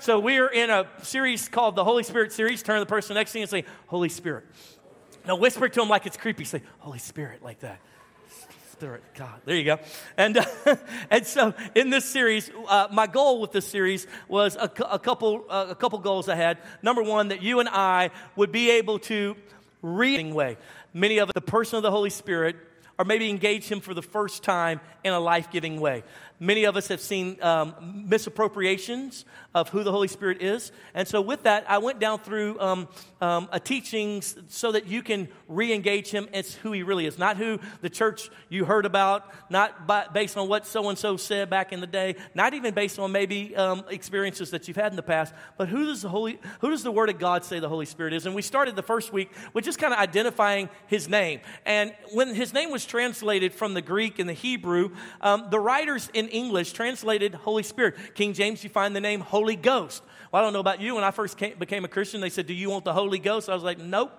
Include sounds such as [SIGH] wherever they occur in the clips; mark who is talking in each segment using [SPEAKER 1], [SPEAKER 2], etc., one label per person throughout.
[SPEAKER 1] So we're in a series called the Holy Spirit series. Turn to the person next to you and say, Holy Spirit. Now whisper to them like it's creepy. Say, Holy Spirit, like that. Spirit, God. There you go. And, uh, [LAUGHS] and so in this series, uh, my goal with this series was a, a couple, uh, a couple goals I had. Number one, that you and I would be able to reading way. Many of the person of the Holy Spirit or maybe engage him for the first time in a life giving way. Many of us have seen um, misappropriations of who the Holy Spirit is. And so, with that, I went down through um, um, a teachings so that you can re engage him as who he really is. Not who the church you heard about, not by, based on what so and so said back in the day, not even based on maybe um, experiences that you've had in the past, but who does, the Holy, who does the Word of God say the Holy Spirit is? And we started the first week with just kind of identifying his name. And when his name was translated from the Greek and the Hebrew, um, the writers in English translated Holy Spirit. King James, you find the name Holy Ghost. Well, I don't know about you. When I first came, became a Christian, they said, Do you want the Holy Ghost? I was like, Nope.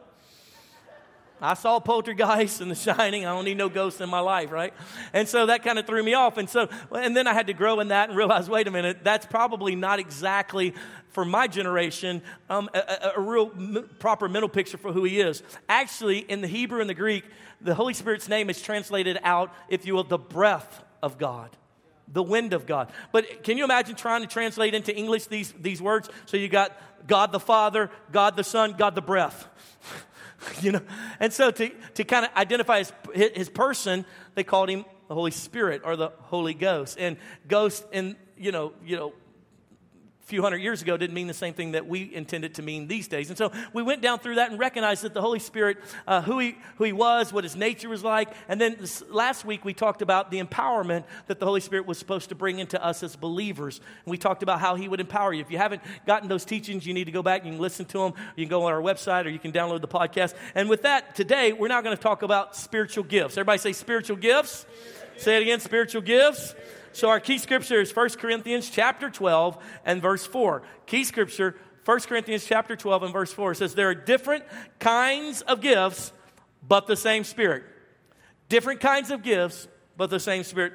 [SPEAKER 1] I saw poltergeist and the shining. I don't need no ghosts in my life, right? And so that kind of threw me off. And so, and then I had to grow in that and realize, wait a minute, that's probably not exactly for my generation um, a, a, real m- proper mental picture for who he is. Actually, in the Hebrew and the Greek, the Holy Spirit's name is translated out, if you will, the breath of God the wind of God. But can you imagine trying to translate into English these, these words? So you got God the Father, God the Son, God the breath. [LAUGHS] you know? And so to, to kind of identify his, his person, they called him the Holy Spirit or the Holy Ghost. And ghost in, you know, you know, few hundred years ago didn't mean the same thing that we intend it to mean these days. And so we went down through that and recognized that the Holy Spirit, uh, who, he, who he was, what his nature was like. And then this, last week we talked about the empowerment that the Holy Spirit was supposed to bring into us as believers. And we talked about how he would empower you. If you haven't gotten those teachings, you need to go back. Can listen to them. You can go on our website or you can download the podcast. And with that, today we're now going to talk about spiritual gifts. Everybody say spiritual gifts. Say it again, spiritual gifts. So our key scripture is 1 Corinthians chapter 12 and verse 4. Key scripture, 1 Corinthians chapter 12 and verse 4 says, There are different kinds of gifts, but the same Spirit. Different kinds of gifts, but the same Spirit.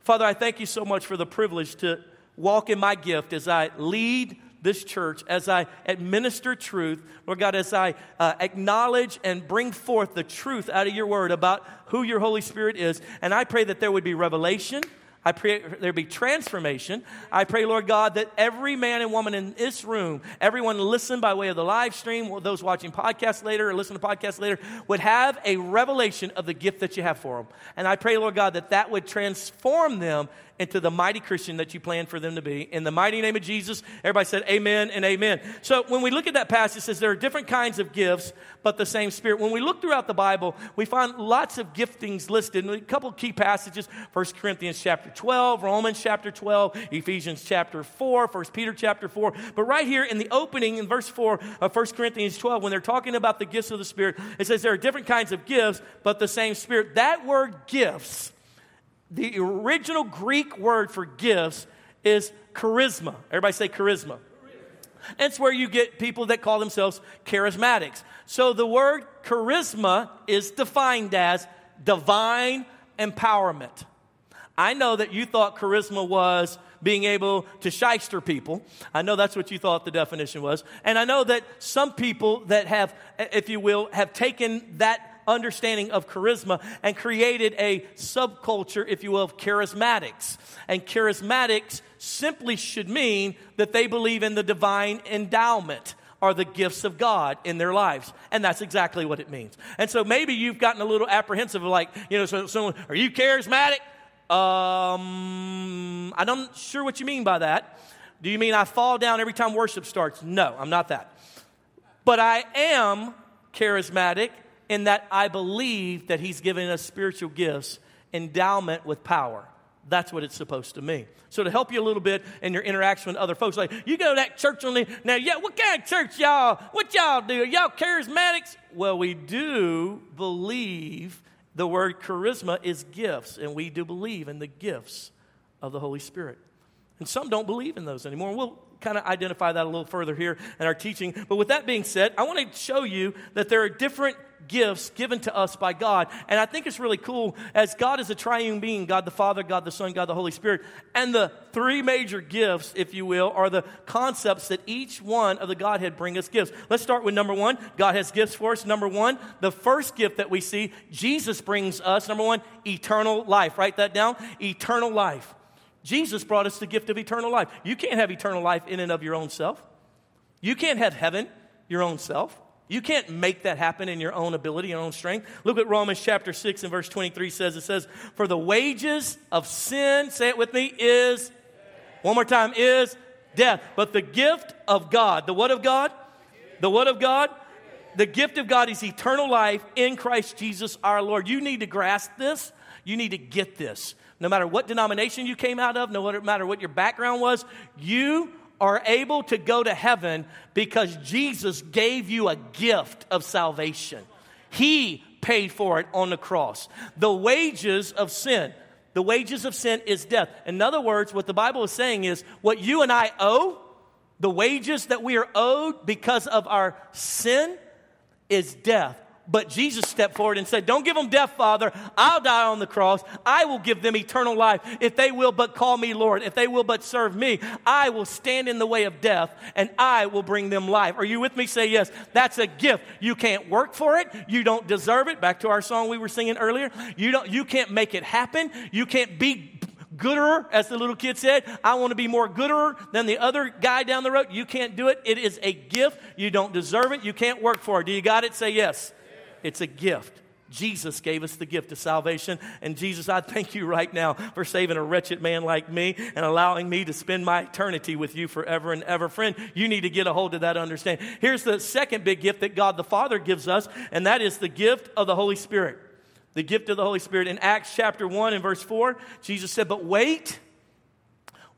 [SPEAKER 1] Father, I thank you so much for the privilege to walk in my gift as I lead this church, as I administer truth, Lord God, as I uh, acknowledge and bring forth the truth out of your word about who your Holy Spirit is. And I pray that there would be revelation I pray there be transformation. I pray, Lord God, that every man and woman in this room, everyone listen by way of the live stream, those watching podcasts later or listen to podcasts later, would have a revelation of the gift that you have for them. And I pray, Lord God, that that would transform them into the mighty Christian that you plan for them to be. In the mighty name of Jesus, everybody said amen and amen. So when we look at that passage, it says there are different kinds of gifts, but the same Spirit. When we look throughout the Bible, we find lots of giftings listed. a couple key passages 1 Corinthians chapter 12, Romans chapter 12, Ephesians chapter 4, 1 Peter chapter 4. But right here in the opening in verse 4 of 1 Corinthians 12, when they're talking about the gifts of the Spirit, it says there are different kinds of gifts, but the same Spirit. That word gifts the original Greek word for gifts is charisma. Everybody say charisma. It's where you get people that call themselves charismatics. So the word charisma is defined as divine empowerment. I know that you thought charisma was being able to shyster people. I know that's what you thought the definition was. And I know that some people that have, if you will, have taken that understanding of charisma and created a subculture, if you will, of charismatics. And charismatics simply should mean that they believe in the divine endowment are the gifts of God in their lives. And that's exactly what it means. And so maybe you've gotten a little apprehensive, like, you know, so, so are you charismatic? Um, I'm not sure what you mean by that. Do you mean I fall down every time worship starts? No, I'm not that. But I am charismatic in that I believe that He's given us spiritual gifts, endowment with power. That's what it's supposed to mean. So to help you a little bit in your interaction with other folks, like you go to that church on the now, yeah, what kind of church y'all? What y'all do? Are y'all charismatics? Well, we do believe the word charisma is gifts, and we do believe in the gifts of the Holy Spirit. And some don't believe in those anymore. We'll kind of identify that a little further here in our teaching. But with that being said, I want to show you that there are different gifts given to us by God. And I think it's really cool as God is a triune being God the Father, God the Son, God the Holy Spirit. And the three major gifts, if you will, are the concepts that each one of the Godhead bring us gifts. Let's start with number one. God has gifts for us. Number one, the first gift that we see, Jesus brings us, number one, eternal life. Write that down. Eternal life. Jesus brought us the gift of eternal life. You can't have eternal life in and of your own self. You can't have heaven your own self. You can't make that happen in your own ability, your own strength. Look at Romans chapter 6 and verse 23 says, it says, For the wages of sin, say it with me, is, one more time, is death. But the gift of God, the what of God? The what of God? The gift of God is eternal life in Christ Jesus our Lord. You need to grasp this. You need to get this. No matter what denomination you came out of, no matter what your background was, you are able to go to heaven because Jesus gave you a gift of salvation. He paid for it on the cross. The wages of sin, the wages of sin is death. In other words, what the Bible is saying is what you and I owe, the wages that we are owed because of our sin, is death. But Jesus stepped forward and said, Don't give them death, Father. I'll die on the cross. I will give them eternal life. If they will but call me Lord, if they will but serve me, I will stand in the way of death and I will bring them life. Are you with me? Say yes. That's a gift. You can't work for it. You don't deserve it. Back to our song we were singing earlier. You, don't, you can't make it happen. You can't be gooder, as the little kid said. I want to be more gooder than the other guy down the road. You can't do it. It is a gift. You don't deserve it. You can't work for it. Do you got it? Say yes. It's a gift. Jesus gave us the gift of salvation. And Jesus, I thank you right now for saving a wretched man like me and allowing me to spend my eternity with you forever and ever. Friend, you need to get a hold of that understanding. Here's the second big gift that God the Father gives us, and that is the gift of the Holy Spirit. The gift of the Holy Spirit. In Acts chapter 1 and verse 4, Jesus said, But wait,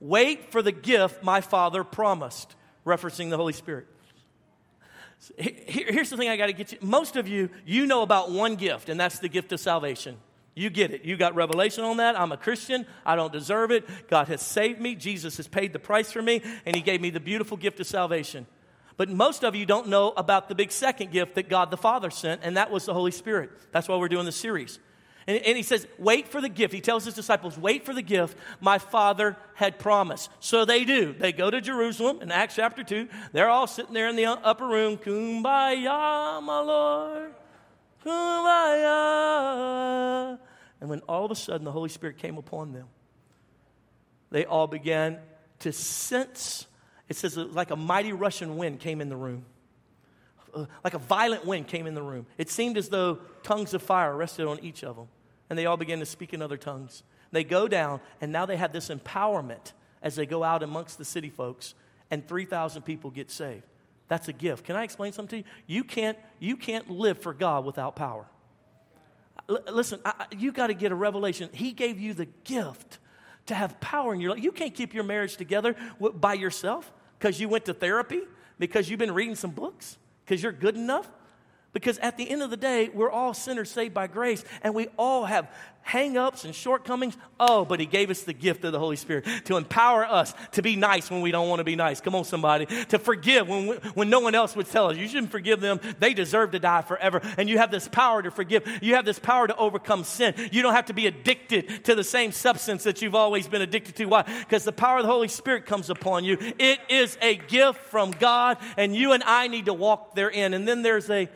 [SPEAKER 1] wait for the gift my Father promised, referencing the Holy Spirit. Here's the thing I got to get you. Most of you, you know about one gift, and that's the gift of salvation. You get it. You got revelation on that. I'm a Christian. I don't deserve it. God has saved me. Jesus has paid the price for me, and He gave me the beautiful gift of salvation. But most of you don't know about the big second gift that God the Father sent, and that was the Holy Spirit. That's why we're doing this series. And, and, he says, Wait for the gift. He tells his disciples, Wait for the gift my Father had promised. So they do. They go to Jerusalem in Acts chapter 2. They're all sitting there in the upper room. Kumbaya, my Lord. Kumbaya. And when all of a sudden the Holy Spirit came upon them, they all began to sense. It says, like a mighty Russian wind came in the room. Like a violent wind came in the room. It seemed as though tongues of fire rested on each of them, and they all began to speak in other tongues. They go down, and now they have this empowerment as they go out amongst the city folks, and 3,000 people get saved. That's a gift. Can I explain something to you? You can't, you can't live for God without power. L- listen, I, you got to get a revelation. He gave you the gift to have power in your life. You can't keep your marriage together by yourself because you went to therapy, because you've been reading some books because you're good enough? Because at the end of the day, we're all sinners saved by grace, and we all have hang ups and shortcomings. Oh, but He gave us the gift of the Holy Spirit to empower us to be nice when we don't want to be nice. Come on, somebody. To forgive when, we, when no one else would tell us. You shouldn't forgive them. They deserve to die forever. And you have this power to forgive. You have this power to overcome sin. You don't have to be addicted to the same substance that you've always been addicted to. Why? Because the power of the Holy Spirit comes upon you. It is a gift from God, and you and I need to walk therein. And then there's a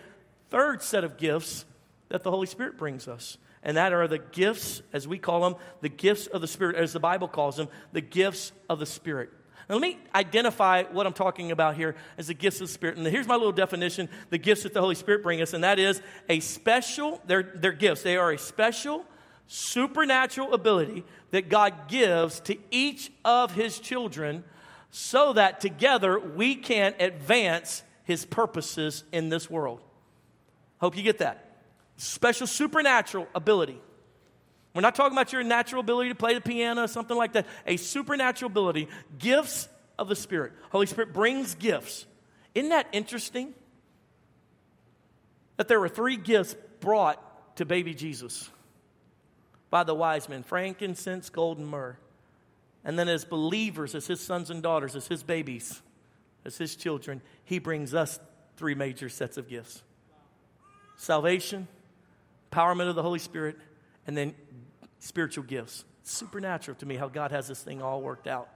[SPEAKER 1] third set of gifts that the Holy Spirit brings us and that are the gifts, as we call them, the gifts of the Spirit, as the Bible calls them, the gifts of the Spirit. Now, let me identify what I'm talking about here as the gifts of the Spirit. And here's my little definition the gifts that the Holy Spirit brings us, and that is a special, they're, they're gifts. They are a special, supernatural ability that God gives to each of His children so that together we can advance His purposes in this world. Hope you get that special supernatural ability. We're not talking about your natural ability to play the piano or something like that. A supernatural ability, gifts of the Spirit. Holy Spirit brings gifts. Isn't that interesting? That there were three gifts brought to baby Jesus by the wise men frankincense, gold, and myrrh. And then, as believers, as his sons and daughters, as his babies, as His children, He brings us three major sets of gifts salvation, empowerment of the Holy Spirit, and then spiritual gifts. It's supernatural to me how God has this thing all worked out.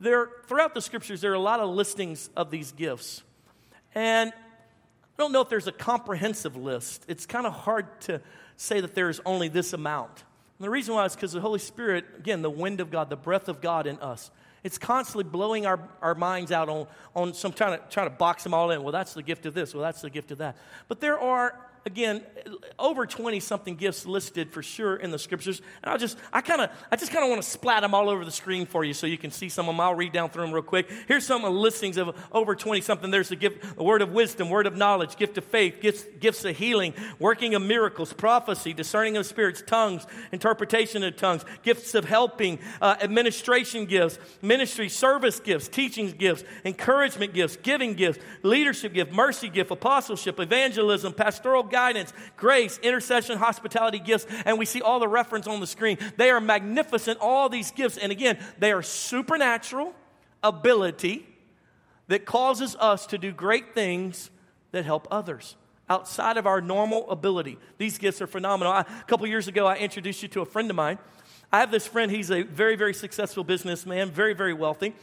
[SPEAKER 1] There, throughout the scriptures, there are a lot of listings of these gifts. And I don't know if there's a comprehensive list. It's kind of hard to say that there's only this amount. And the reason why is because the Holy Spirit, again, the wind of God, the breath of God in us, it's constantly blowing our, our minds out on, on some trying to, trying to box them all in. Well, that's the gift of this. Well, that's the gift of that. But there are again, over 20 something gifts listed for sure in the scriptures. And I'll just, I kind of, I just kind of want to splat them all over the screen for you so you can see some of them. I'll read down through them real quick. Here's some of the listings of over 20 something. There's the gift, a word of wisdom, word of knowledge, gift of faith, gifts, gifts of healing, working of miracles, prophecy, discerning of spirits, tongues, interpretation of tongues, gifts of helping, uh, administration gifts, ministry, service gifts, teaching gifts, encouragement gifts, giving gifts, leadership gift, mercy gift, apostleship, evangelism, pastoral guidance, grace, intercession, hospitality gifts, and we see all the reference on the screen. They are magnificent, all these gifts. And again, they are supernatural ability that causes us to do great things that help others outside of our normal ability. These gifts are phenomenal. I, a couple years ago, I introduced you to a friend of mine. I have this friend, he's a very, very successful businessman, very, very wealthy.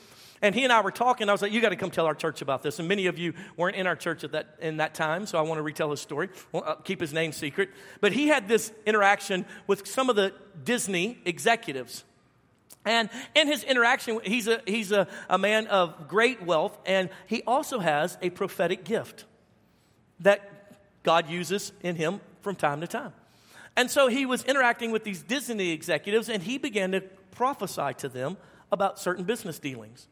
[SPEAKER 1] And he and I were talking. I was like, "You got to come tell our church about this." And many of you weren't in our church at that in that time, so I want to retell his story. Well, I'll keep his name secret. But he had this interaction with some of the Disney executives. And in his interaction, he's a, he's a, a man of great wealth, and he also has a prophetic gift that God uses in him from time to time. And so he was interacting with these Disney executives, and he began to prophesy to them about certain business dealings.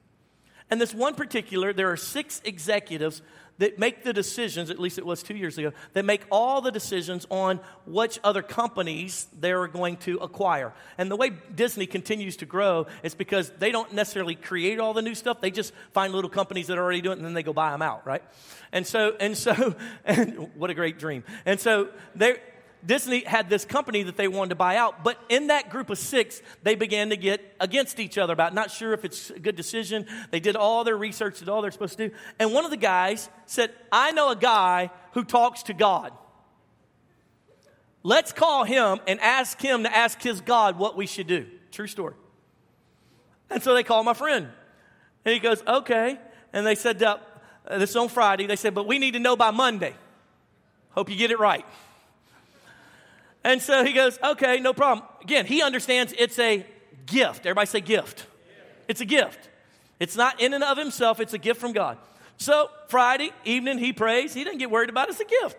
[SPEAKER 1] And this one particular, there are six executives that make the decisions, at least it was two years ago, that make all the decisions on which other companies they're going to acquire. And the way Disney continues to grow is because they don't necessarily create all the new stuff. They just find little companies that are already doing it and then they go buy them out, right? And so, and so, [LAUGHS] and what a great dream. And so they Disney had this company that they wanted to buy out, but in that group of six, they began to get against each other about not sure if it's a good decision. They did all their research, did all they're supposed to do. And one of the guys said, I know a guy who talks to God. Let's call him and ask him to ask his God what we should do. True story. And so they called my friend. And he goes, okay. And they said, uh, this is on Friday. They said, but we need to know by Monday. Hope you get it right. And so he goes, okay, no problem. Again, he understands it's a gift. Everybody say gift. It's a gift. It's not in and of himself, it's a gift from God. So Friday evening, he prays. He doesn't get worried about it. It's a gift.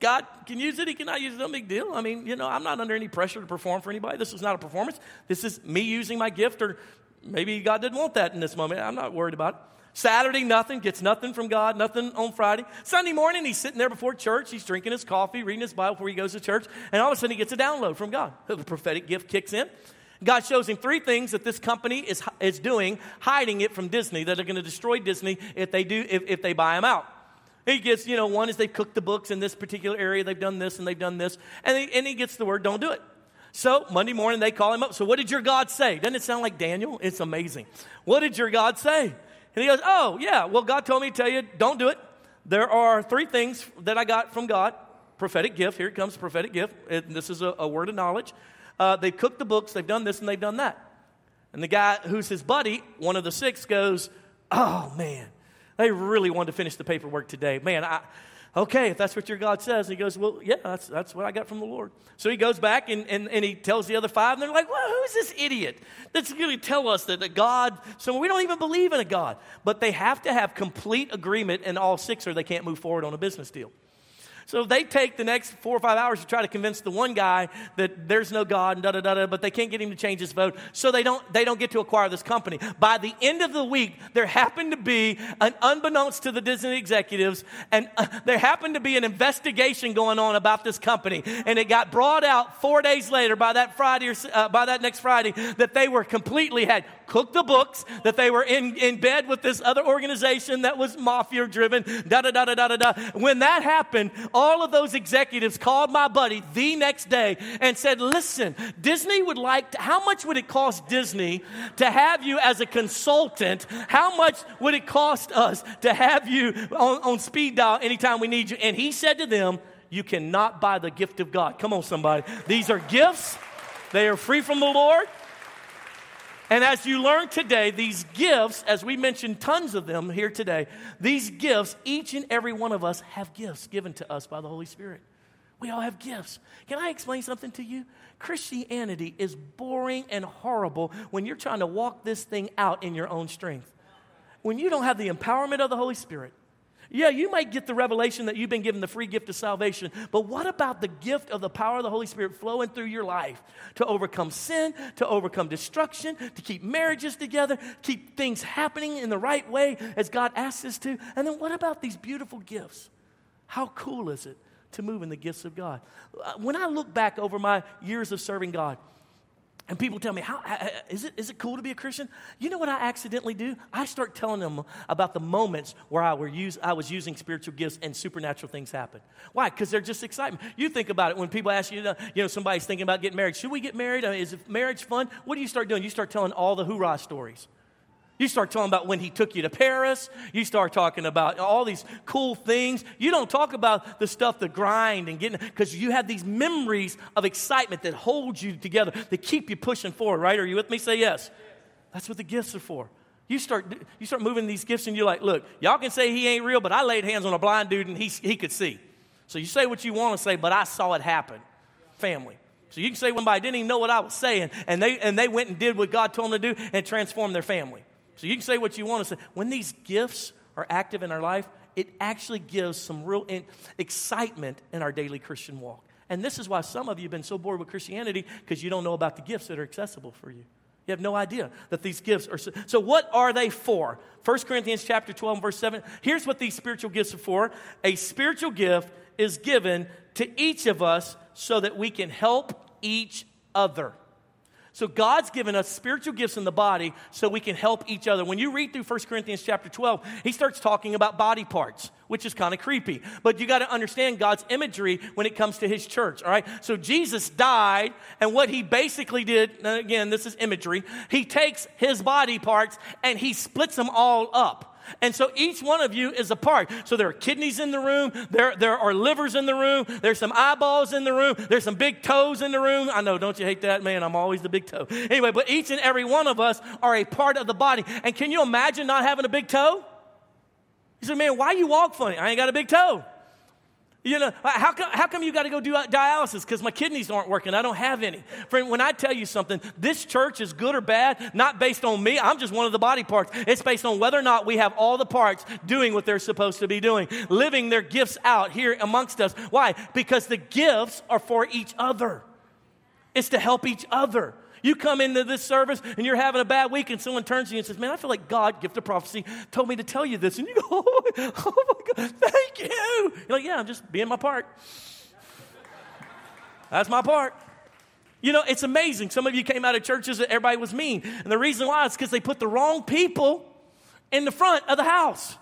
[SPEAKER 1] God can use it, he cannot use it, no big deal. I mean, you know, I'm not under any pressure to perform for anybody. This is not a performance. This is me using my gift, or maybe God didn't want that in this moment. I'm not worried about it. Saturday, nothing, gets nothing from God, nothing on Friday. Sunday morning, he's sitting there before church, he's drinking his coffee, reading his Bible before he goes to church, and all of a sudden he gets a download from God. [LAUGHS] The prophetic gift kicks in. God shows him three things that this company is, is doing, hiding it from Disney, that are going to destroy Disney if they do, if, if they buy him out. He gets, you know, one is they've cooked the books in this particular area, they've done this and they've done this, and he, and he gets the word, don't do it. So Monday morning they call him up. So what did your God say? Doesn't it sound like Daniel? It's amazing. What did your God say? And he goes, Oh, yeah, well, God told me to tell you, don't do it. There are three things that I got from God prophetic gift. Here it comes, prophetic gift. And this is a, a word of knowledge. Uh, they've cooked the books, they've done this and they've done that. And the guy who's his buddy, one of the six, goes, Oh, man, they really wanted to finish the paperwork today. Man, I, okay, if that's what your God says. he goes, well, yeah, that's, that's what I got from the Lord. So he goes back and, and, and he tells the other five, and they're like, well, who's this idiot that's going to tell us that a God, so we don't even believe in a God. But they have to have complete agreement in all six or they can't move forward on a business deal. So they take the next four or five hours to try to convince the one guy that there's no God and da da da da, but they can't get him to change his vote. So they don't they don't get to acquire this company. By the end of the week, there happened to be an unbeknownst to the Disney executives, and uh, there happened to be an investigation going on about this company, and it got brought out four days later by that Friday or uh, by that next Friday that they were completely had cooked the books, that they were in, in bed with this other organization that was mafia driven, da da da da da da. When that happened, all of those executives called my buddy the next day and said, Listen, Disney would like to, how much would it cost Disney to have you as a consultant? How much would it cost us to have you on, on speed dial anytime we need you? And he said to them, You cannot buy the gift of God. Come on, somebody. These are gifts, they are free from the Lord. And as you learn today, these gifts, as we mentioned tons of them here today, these gifts, each and every one of us have gifts given to us by the Holy Spirit. We all have gifts. Can I explain something to you? Christianity is boring and horrible when you're trying to walk this thing out in your own strength. When you don't have the empowerment of the Holy Spirit, yeah, you might get the revelation that you've been given the free gift of salvation, but what about the gift of the power of the Holy Spirit flowing through your life to overcome sin, to overcome destruction, to keep marriages together, keep things happening in the right way as God asks us to? And then what about these beautiful gifts? How cool is it to move in the gifts of God? Uh, when I look back over my years of serving God, and people tell me, How, uh, uh, is, it, is it cool to be a Christian? You know what I accidentally do? I start telling them about the moments where I, were use, I was using spiritual gifts and supernatural things happen. Why? Because they're just excitement. You think about it when people ask you, you know, somebody's thinking about getting married. Should we get married? Mean, is marriage fun? What do you start doing? You start telling all the hoorah stories. You start talking about when he took you to Paris. You start talking about all these cool things. You don't talk about the stuff, the grind and getting, because you have these memories of excitement that hold you together, that keep you pushing forward, right? Are you with me? Say yes. That's what the gifts are for. You start, you start moving these gifts and you're like, look, y'all can say he ain't real, but I laid hands on a blind dude and he, he could see. So you say what you want to say, but I saw it happen. Family. So you can say somebody didn't even know what I was saying, and they, and they went and did what God told them to do and transformed their family. So you can say what you want to say. When these gifts are active in our life, it actually gives some real in- excitement in our daily Christian walk. And this is why some of you have been so bored with Christianity because you don't know about the gifts that are accessible for you. You have no idea that these gifts are. So, so what are they for? 1 Corinthians chapter 12, verse 7. Here's what these spiritual gifts are for. A spiritual gift is given to each of us so that we can help each other. So God's given us spiritual gifts in the body so we can help each other. When you read through 1 Corinthians chapter 12, he starts talking about body parts, which is kind of creepy. But you got to understand God's imagery when it comes to his church, all right? So Jesus died, and what he basically did, again, this is imagery, he takes his body parts and he splits them all up. And so each one of you is a part. So there are kidneys in the room, there, there are livers in the room, there's some eyeballs in the room, there's some big toes in the room. I know, don't you hate that? Man, I'm always the big toe. Anyway, but each and every one of us are a part of the body. And can you imagine not having a big toe? You say, man, why you walk funny? I ain't got a big toe. You know, how come, how come you got to go do dialysis? Because my kidneys aren't working. I don't have any. Friend, when I tell you something, this church is good or bad, not based on me. I'm just one of the body parts. It's based on whether or not we have all the parts doing what they're supposed to be doing, living their gifts out here amongst us. Why? Because the gifts are for each other, it's to help each other. You come into this service and you're having a bad week, and someone turns to you and says, Man, I feel like God, gift of prophecy, told me to tell you this. And you go, [LAUGHS] Oh, oh my God, thank you. You're like, Yeah, I'm just being my part. That's my part. You know, it's amazing. Some of you came out of churches that everybody was mean. And the reason why is because they put the wrong people in the front of the house.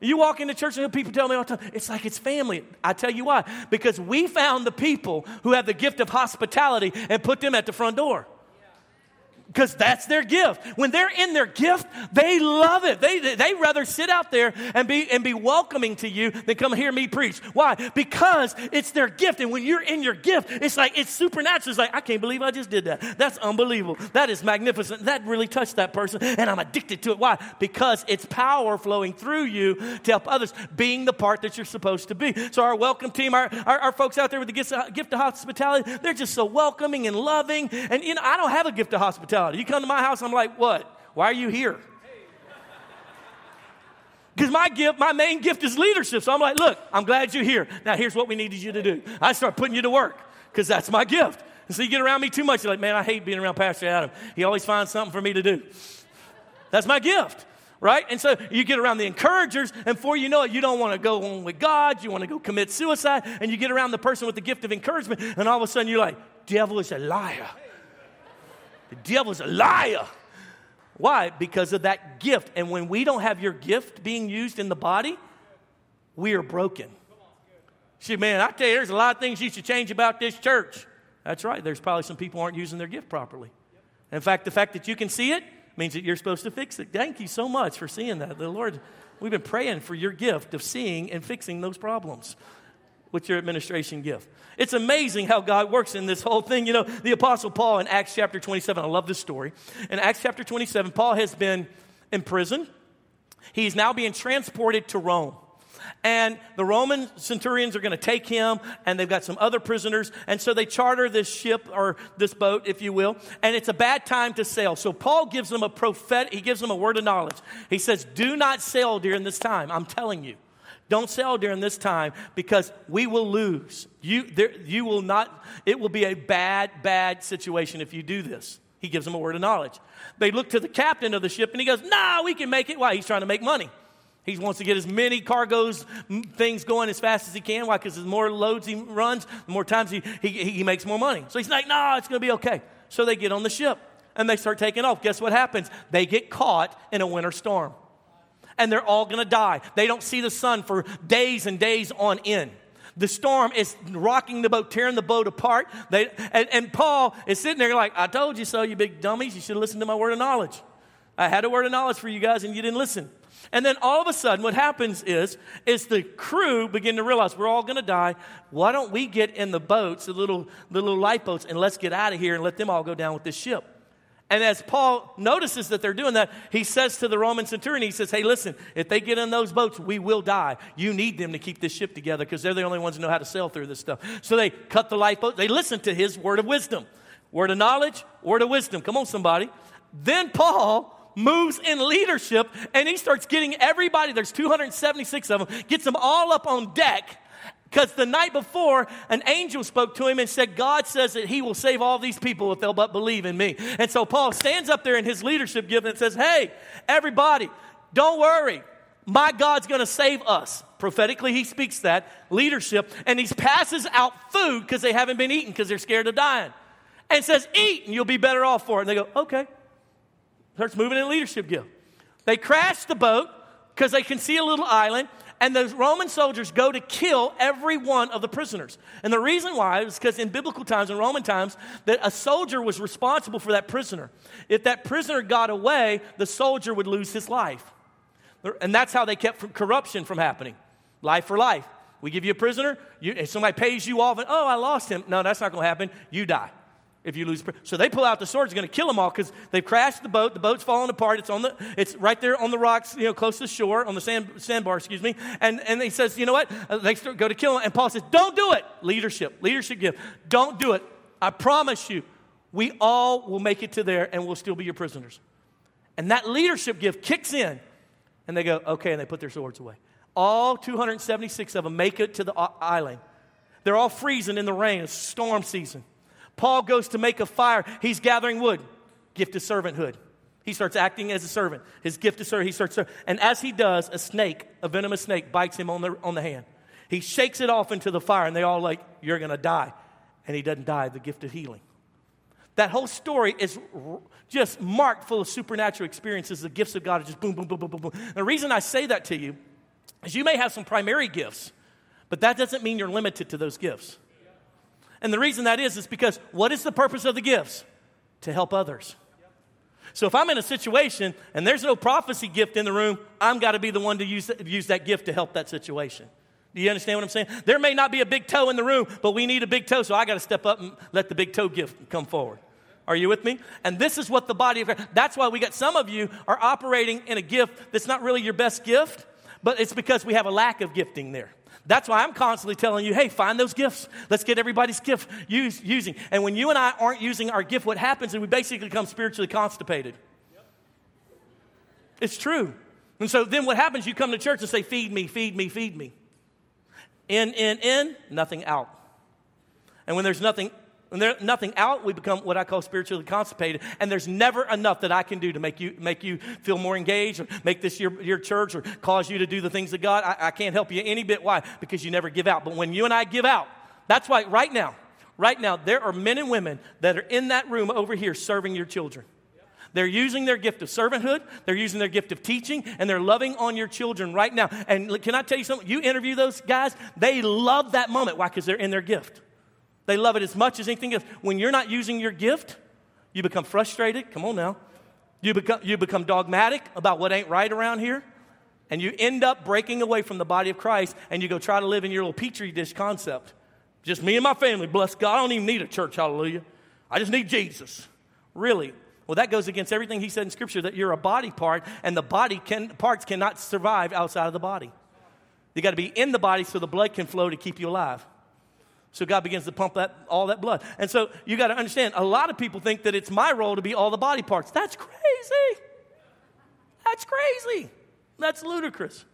[SPEAKER 1] You walk into church and people tell me all the time, it's like it's family. I tell you why. Because we found the people who have the gift of hospitality and put them at the front door because that's their gift. When they're in their gift, they love it. They, they rather sit out there and be, and be welcoming to you than come hear me preach. Why? Because it's their gift. And when you're in your gift, it's like, it's supernatural. It's like, I can't believe I just did that. That's unbelievable. That is magnificent. That really touched that person. And I'm addicted to it. Why? Because it's power flowing through you to help others, being the part that you're supposed to be. So our welcome team, our, our, our folks out there with the gift uh, gift of hospitality, they're just so welcoming and loving. And, you know, I don't have a gift of hospitality hospitality. You come to my house, I'm like, what? Why are you here? [LAUGHS] Because my gift, my main gift is leadership. So I'm like, look, I'm glad you're here. Now here's what we needed you to do. I start putting you to work because that's my gift. And so you get around me too much, you're like, man, I hate being around Pastor Adam. He always finds something for me to do. That's my gift right? And so you get around the encouragers, and before you know it, you don't want to go on with God, you want to go commit suicide, and you get around the person with the gift of encouragement, and all of a sudden you're like, devil is a liar. The devil's a liar. Why? Because of that gift. And when we don't have your gift being used in the body, we are broken. Said, Man, I tell you, there's a lot of things you should change about this church. That's right. There's probably some people aren't using their gift properly. In fact, the fact that you can see it means that you're supposed to fix it. Thank you so much for seeing that. The Lord, we've been praying for your gift of seeing and fixing those problems with your administration gift. It's amazing how God works in this whole thing. You know, the Apostle Paul in Acts chapter 27, I love this story. In Acts chapter 27, Paul has been in prison. He's now being transported to Rome. And the Roman centurions are going to take him, and they've got some other prisoners. And so they charter this ship or this boat, if you will, and it's a bad time to sail. So Paul gives them a prophet, he gives them a word of knowledge. He says, Do not sail during this time. I'm telling you. Don't sell during this time because we will lose. You, there, you will not, it will be a bad, bad situation if you do this. He gives them a word of knowledge. They look to the captain of the ship and he goes, Nah, we can make it. Why? He's trying to make money. He wants to get as many cargoes, things going as fast as he can. Why? Because the more loads he runs, the more times he, he, he makes more money. So he's like, no, it's going to be okay. So they get on the ship and they start taking off. Guess what happens? They get caught in a winter storm. And they're all going to die. They don't see the sun for days and days on end. The storm is rocking the boat, tearing the boat apart. They, and, and Paul is sitting there like, I told you so, you big dummies. You should listen to my word of knowledge. I had a word of knowledge for you guys and you didn't listen. And then all of a sudden, what happens is, is the crew begin to realize we're all going to die. Why don't we get in the boats, the little, the little lifeboats, and let's get out of here and let them all go down with this ship? And as Paul notices that they're doing that, he says to the Roman centurion, he says, Hey, listen, if they get in those boats, we will die. You need them to keep this ship together because they're the only ones who know how to sail through this stuff. So they cut the lifeboat. They listen to his word of wisdom. Word of knowledge, word of wisdom. Come on, somebody. Then Paul moves in leadership and he starts getting everybody, there's 276 of them, gets them all up on deck. Because the night before, an angel spoke to him and said, God says that he will save all these people if they'll but believe in me. And so Paul stands up there in his leadership gift and says, Hey, everybody, don't worry. My God's going to save us. Prophetically, he speaks that leadership, and he passes out food because they haven't been eating because they're scared of dying. And says, Eat, and you'll be better off for it. And they go, Okay. Starts moving in leadership gift. They crash the boat because they can see a little island, and the Roman soldiers go to kill every one of the prisoners. And the reason why is because in biblical times, in Roman times, that a soldier was responsible for that prisoner. If that prisoner got away, the soldier would lose his life. And that's how they kept corruption from happening. Life for life. We give you a prisoner, you, if somebody pays you off, and oh, I lost him. No, that's not going to happen. You die if you lose. So they pull out the swords, going to kill them all because they've crashed the boat. The boat's falling apart. It's on the, it's right there on the rocks, you know, close to shore, on the sand, sandbar, excuse me. And, and he says, you know what? Uh, they go to kill him. And Paul says, don't do it. Leadership, leadership gift. Don't do it. I promise you, we all will make it to there and we'll still be your prisoners. And that leadership gift kicks in and they go, okay, and they put their swords away. All 276 of them make it to the island. They're all freezing in the rain. It's storm season. Paul goes to make a fire. He's gathering wood. Gift of servanthood. He starts acting as a servant. His gift is servant. He starts, and as he does, a snake, a venomous snake, bites him on the, on the hand. He shakes it off into the fire, and they all like, "You're going to die," and he doesn't die. The gift of healing. That whole story is just marked full of supernatural experiences. The gifts of God are just boom, boom, boom, boom, boom, boom. The reason I say that to you is you may have some primary gifts, but that doesn't mean you're limited to those gifts. And the reason that is, is because what is the purpose of the gifts? To help others. So if I'm in a situation and there's no prophecy gift in the room, I'm got to be the one to use, use that gift to help that situation. Do you understand what I'm saying? There may not be a big toe in the room, but we need a big toe, so I got to step up and let the big toe gift come forward. Are you with me? And this is what the body of that's why we got some of you are operating in a gift that's not really your best gift, but it's because we have a lack of gifting there. That's why I'm constantly telling you, hey, find those gifts. Let's get everybody's gift use, using. And when you and I aren't using our gift, what happens is we basically become spiritually constipated. Yep. It's true. And so then what happens? You come to church and say, feed me, feed me, feed me. In, in, in, nothing out. And when there's nothing when there's nothing out, we become what I call spiritually constipated. And there's never enough that I can do to make you, make you feel more engaged or make this your, your church or cause you to do the things of God. I, I can't help you any bit. Why? Because you never give out. But when you and I give out, that's why right now, right now, there are men and women that are in that room over here serving your children. They're using their gift of servanthood, they're using their gift of teaching, and they're loving on your children right now. And can I tell you something? You interview those guys, they love that moment. Why? Because they're in their gift. They love it as much as anything else. When you're not using your gift, you become frustrated. Come on now. You become, you become dogmatic about what ain't right around here. And you end up breaking away from the body of Christ and you go try to live in your little petri dish concept. Just me and my family, bless God. I don't even need a church, hallelujah. I just need Jesus. Really? Well, that goes against everything he said in Scripture that you're a body part, and the body can, parts cannot survive outside of the body. You got to be in the body so the blood can flow to keep you alive. So God begins to pump that, all that blood. And so you got to understand, a lot of people think that it's my role to be all the body parts. That's crazy. That's crazy. That's ludicrous.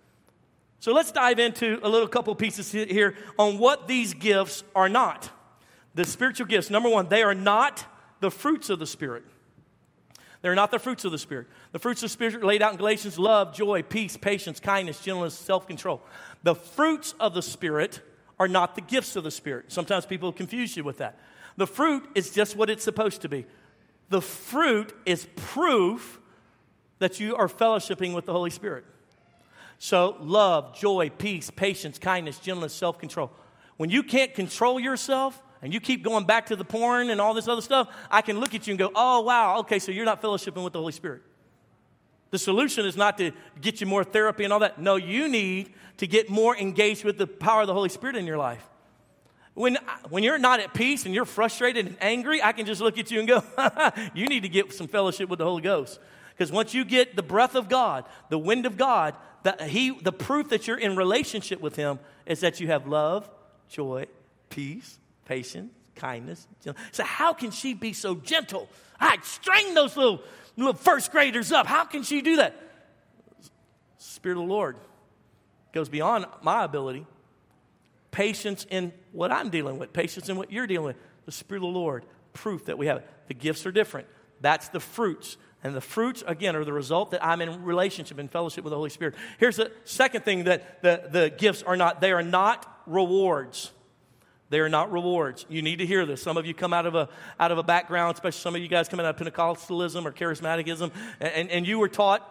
[SPEAKER 1] So let's dive into a little couple pieces here on what these gifts are not. The spiritual gifts, number one, they are not the fruits of the Spirit. They're not the fruits of the Spirit. The fruits of the Spirit laid out in Galatians love, joy, peace, patience, kindness, gentleness, self control. The fruits of the Spirit are not the gifts of the Spirit. Sometimes people confuse you with that. The fruit is just what it's supposed to be. The fruit is proof that you are fellowshipping with the Holy Spirit. So, love, joy, peace, patience, kindness, gentleness, self control. When you can't control yourself and you keep going back to the porn and all this other stuff, I can look at you and go, oh, wow, okay, so you're not fellowshipping with the Holy Spirit. The solution is not to get you more therapy and all that. No, you need to get more engaged with the power of the Holy Spirit in your life. When, when you're not at peace and you're frustrated and angry, I can just look at you and go, [LAUGHS] you need to get some fellowship with the Holy Ghost. Because once you get the breath of God, the wind of God, he, the proof that you're in relationship with Him is that you have love, joy, peace, patience, kindness. So, how can she be so gentle? I'd string those little, little first graders up. How can she do that? Spirit of the Lord goes beyond my ability. Patience in what I'm dealing with, patience in what you're dealing with. The Spirit of the Lord, proof that we have it. The gifts are different. That's the fruits. And the fruits, again, are the result that I'm in relationship and fellowship with the Holy Spirit. Here's the second thing that the, the gifts are not they are not rewards. They are not rewards. You need to hear this. Some of you come out of a, out of a background, especially some of you guys coming out of Pentecostalism or charismaticism, and, and you were taught,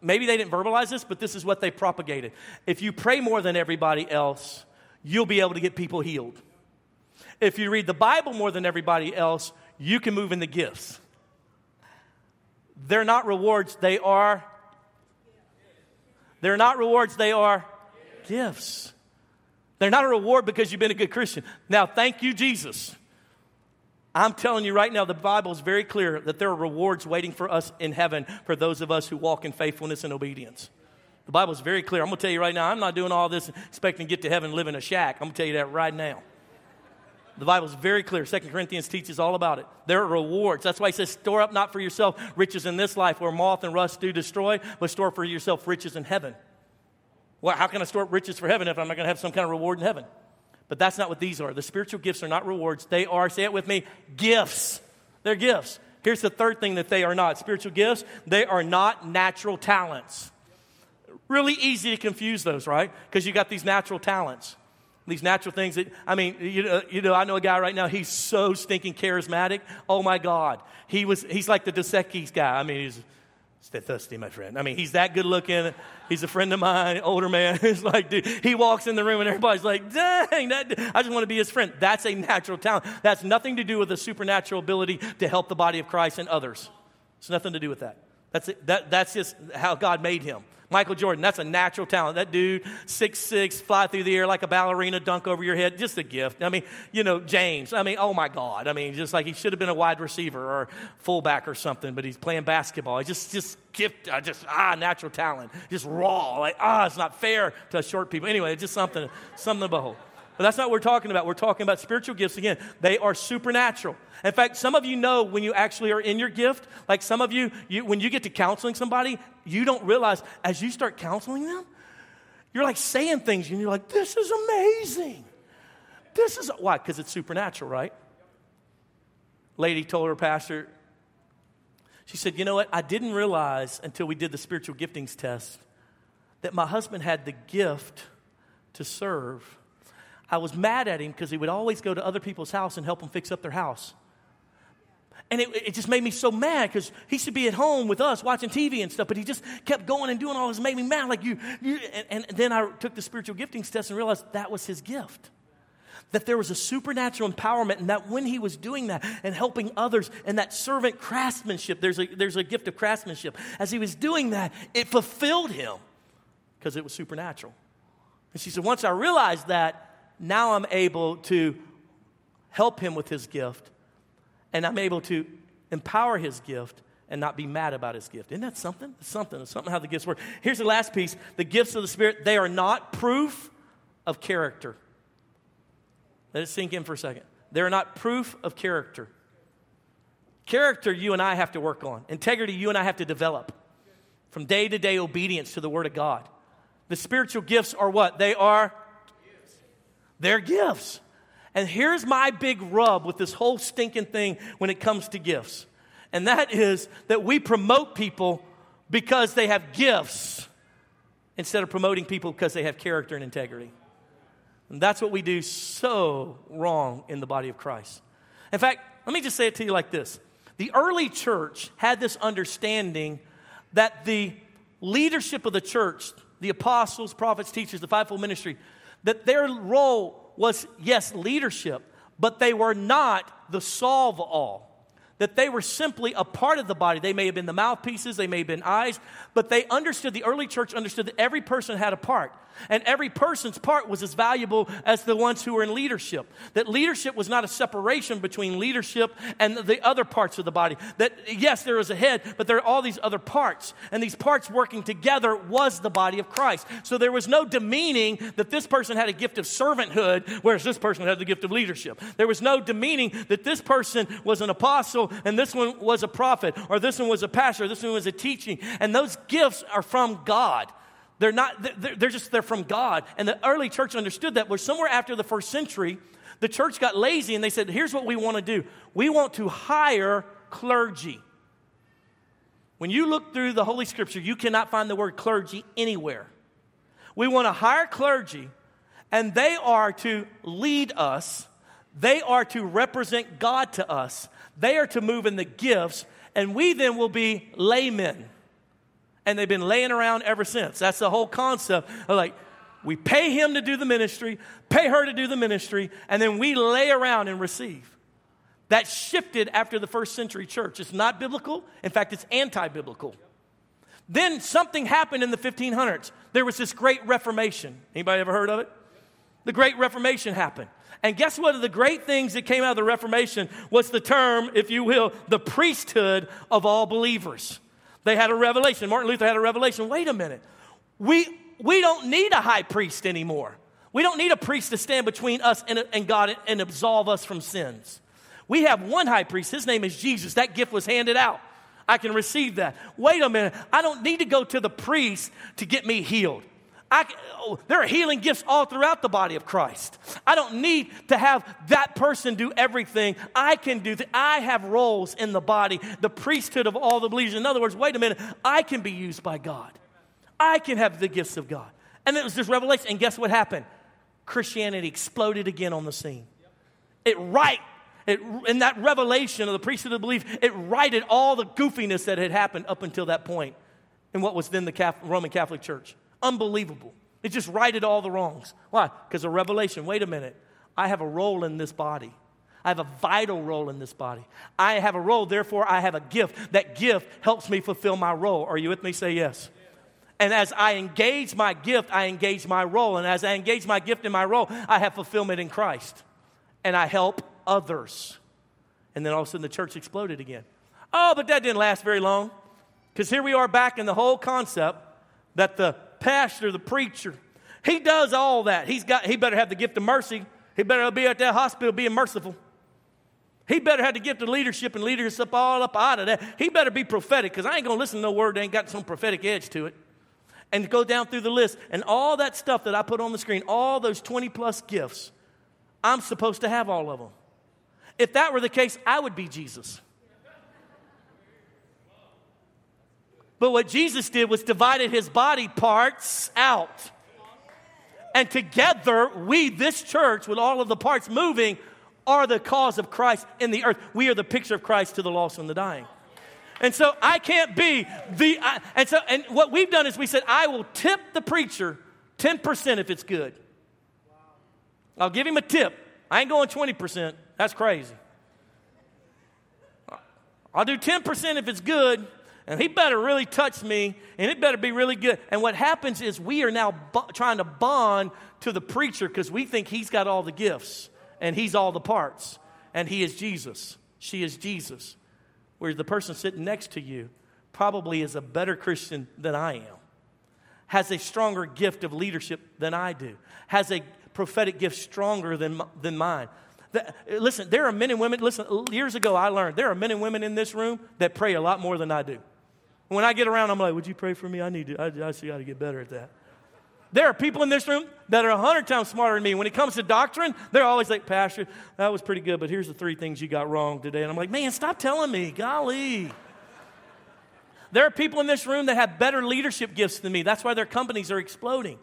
[SPEAKER 1] maybe they didn't verbalize this, but this is what they propagated. If you pray more than everybody else, you'll be able to get people healed. If you read the Bible more than everybody else, you can move in the gifts. They're not rewards, they are. They're not rewards, they are gifts. They're not a reward because you've been a good Christian. Now, thank you, Jesus. I'm telling you right now, the Bible is very clear that there are rewards waiting for us in heaven for those of us who walk in faithfulness and obedience. The Bible is very clear. I'm going to tell you right now, I'm not doing all this expecting to get to heaven and live in a shack. I'm going to tell you that right now. The Bible is very clear. Second Corinthians teaches all about it. There are rewards. That's why he says, store up not for yourself riches in this life where moth and rust do destroy, but store for yourself riches in heaven. Well, how can I store up riches for heaven if I'm not going to have some kind of reward in heaven? But that's not what these are. The spiritual gifts are not rewards. They are, say it with me, gifts. They're gifts. Here's the third thing that they are not spiritual gifts, they are not natural talents. Really easy to confuse those, right? Because you got these natural talents these natural things that i mean you know, you know i know a guy right now he's so stinking charismatic oh my god he was he's like the Dos guy i mean he's stay thirsty my friend. I mean he's that good looking. He's a friend of mine older man. [LAUGHS] It's like dude he walks in the room and everybody's like dang that, i just want to be his friend. That's a natural talent. That's nothing to do with a supernatural ability to help the body of christ and others. It's nothing to do with that. That's, it. That, that's just how god made him Michael Jordan, that's a natural talent. That dude, six six, fly through the air like a ballerina, dunk over your head, just a gift. I mean, you know, James, I mean, oh my God. I mean, just like he should have been a wide receiver or fullback or something, but he's playing basketball. He just, just gift, uh, just, ah, natural talent. Just raw. Like, ah, it's not fair to short people. Anyway, it's just something, something to behold. But that's not what we're talking about. We're talking about spiritual gifts again. They are supernatural. In fact, some of you know when you actually are in your gift, like some of you, you when you get to counseling somebody, you don't realize as you start counseling them, you're like saying things and you're like, this is amazing. This is why? Because it's supernatural, right? Lady told her pastor, she said, You know what? I didn't realize until we did the spiritual giftings test that my husband had the gift to serve I was mad at him because he would always go to other people's house and help them fix up their house. And it, it just made me so mad because he should be at home with us watching TV and stuff, but he just kept going and doing all this, made me mad. Like you, you and, and then I took the spiritual giftings test and realized that was his gift that there was a supernatural empowerment and that when he was doing that and helping others and that servant craftsmanship there's a, there's a gift of craftsmanship as he was doing that it fulfilled him because it was supernatural and she said once i realized that now i'm able to help him with his gift and i'm able to empower his gift and not be mad about his gift isn't that something something something how the gifts work here's the last piece the gifts of the spirit they are not proof of character let it sink in for a second. They're not proof of character. Character, you and I have to work on. Integrity, you and I have to develop. From day to day obedience to the Word of God. The spiritual gifts are what? They are they're gifts. And here's my big rub with this whole stinking thing when it comes to gifts. And that is that we promote people because they have gifts instead of promoting people because they have character and integrity. And that's what we do so wrong in the body of Christ. In fact, let me just say it to you like this the early church had this understanding that the leadership of the church, the apostles, prophets, teachers, the fivefold ministry, that their role was, yes, leadership, but they were not the solve all that they were simply a part of the body. They may have been the mouthpieces, they may have been eyes, but they understood, the early church understood that every person had a part. And every person's part was as valuable as the ones who were in leadership. That leadership was not a separation between leadership and the other parts of the body. That, yes, there is a head, but there are all these other parts. And these parts working together was the body of Christ. So there was no demeaning that this person had a gift of servanthood, whereas this person had the gift of leadership. There was no demeaning that this person was an apostle and this one was a prophet, or this one was a pastor, or this one was a teaching. And those gifts are from God. They're not, they're just, they're from God. And the early church understood that. Where somewhere after the first century, the church got lazy and they said, here's what we want to do we want to hire clergy. When you look through the Holy Scripture, you cannot find the word clergy anywhere. We want to hire clergy, and they are to lead us, they are to represent God to us, they are to move in the gifts, and we then will be laymen. And they've been laying around ever since. That's the whole concept like, we pay him to do the ministry, pay her to do the ministry, and then we lay around and receive. That shifted after the first century church. It's not biblical. In fact, it's anti biblical. Then something happened in the 1500s. There was this great reformation. Anybody ever heard of it? The great reformation happened. And guess what? The great things that came out of the Reformation was the term, if you will, the priesthood of all believers. They had a revelation. Martin Luther had a revelation. Wait a minute. We, we don't need a high priest anymore. We don't need a priest to stand between us and, and God and absolve us from sins. We have one high priest. His name is Jesus. That gift was handed out. I can receive that. Wait a minute. I don't need to go to the priest to get me healed. I, oh, there are healing gifts all throughout the body of Christ. I don't need to have that person do everything. I can do that. I have roles in the body, the priesthood of all the believers. In other words, wait a minute, I can be used by God. I can have the gifts of God. And it was this revelation. And guess what happened? Christianity exploded again on the scene. It right it, in that revelation of the priesthood of belief, it righted all the goofiness that had happened up until that point in what was then the Catholic, Roman Catholic Church. Unbelievable. It just righted all the wrongs. Why? Because of revelation. Wait a minute. I have a role in this body. I have a vital role in this body. I have a role, therefore, I have a gift. That gift helps me fulfill my role. Are you with me? Say yes. And as I engage my gift, I engage my role. And as I engage my gift in my role, I have fulfillment in Christ. And I help others. And then all of a sudden the church exploded again. Oh, but that didn't last very long. Because here we are back in the whole concept that the pastor, the preacher, he does all that. He's got, he better have the gift of mercy. He better be at that hospital being merciful. He better have the gift of leadership and leadership all up out of that. He better be prophetic because I ain't going to listen to no word that ain't got some prophetic edge to it. And go down through the list and all that stuff that I put on the screen, all those 20 plus gifts, I'm supposed to have all of them. If that were the case, I would be Jesus. But what Jesus did was divided his body parts out. And together, we, this church, with all of the parts moving, are the cause of Christ in the earth. We are the picture of Christ to the lost and the dying. And so I can't be the, I, and so, and what we've done is we said, I will tip the preacher 10% if it's good. I'll give him a tip. I ain't going 20%. That's crazy. I'll do 10% if it's good, and he better really touch me, and it better be really good. And what happens is we are now trying to bond to the preacher because we think he's got all the gifts and he's all the parts, and he is Jesus. She is Jesus. Whereas the person sitting next to you probably is a better Christian than I am, has a stronger gift of leadership than I do, has a prophetic gift stronger than, than mine. The, listen, there are men and women, listen, years ago I learned there are men and women in this room that pray a lot more than I do. When I get around, I'm like, would you pray for me? I need to, I, I got to get better at that. There are people in this room that are a hundred times smarter than me. When it comes to doctrine, they're always like, Pastor, that was pretty good, but here's the three things you got wrong today. And I'm like, man, stop telling me. Golly. There are people in this room that have better leadership gifts than me. That's why their companies are exploding.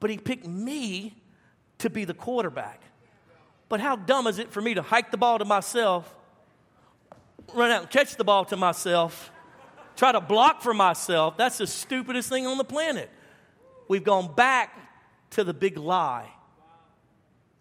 [SPEAKER 1] But he picked me to be the quarterback. But how dumb is it for me to hike the ball to myself, run out and catch the ball to myself, try to block for myself? That's the stupidest thing on the planet. We've gone back to the big lie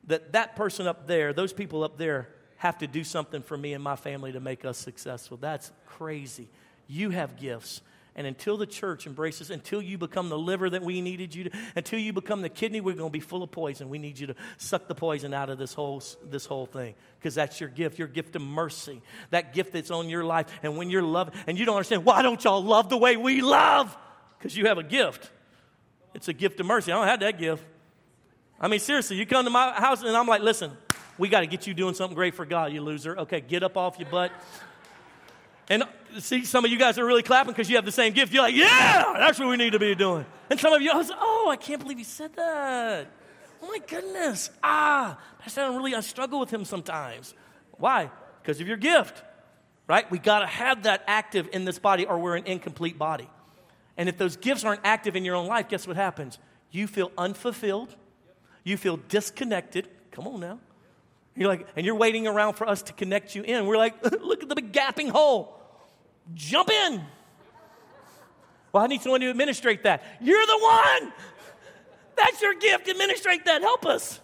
[SPEAKER 1] that that person up there, those people up there, have to do something for me and my family to make us successful. That's crazy. You have gifts. And until the church embraces, until you become the liver that we needed you to, until you become the kidney, we're going to be full of poison. We need you to suck the poison out of this whole, this whole thing because that's your gift, your gift of mercy, that gift that's on your life. And when you're loving, and you don't understand, why don't y'all love the way we love? Because you have a gift. It's a gift of mercy. I don't have that gift. I mean, seriously, you come to my house and I'm like, listen, we got to get you doing something great for God, you loser. Okay, get up off your butt. And see, some of you guys are really clapping because you have the same gift. You're like, yeah, that's what we need to be doing. And some of you, I was, oh, I can't believe you said that. Oh my goodness. Ah, Pastor, I really, I struggle with him sometimes. Why? Because of your gift, right? We got to have that active in this body or we're an incomplete body. And if those gifts aren't active in your own life, guess what happens? You feel unfulfilled. You feel disconnected. Come on now. You're like, and you're waiting around for us to connect you in. We're like, [LAUGHS] look at the big gapping hole. Jump in. Well, I need someone to administrate that. You're the one. That's your gift. Administrate that. Help us.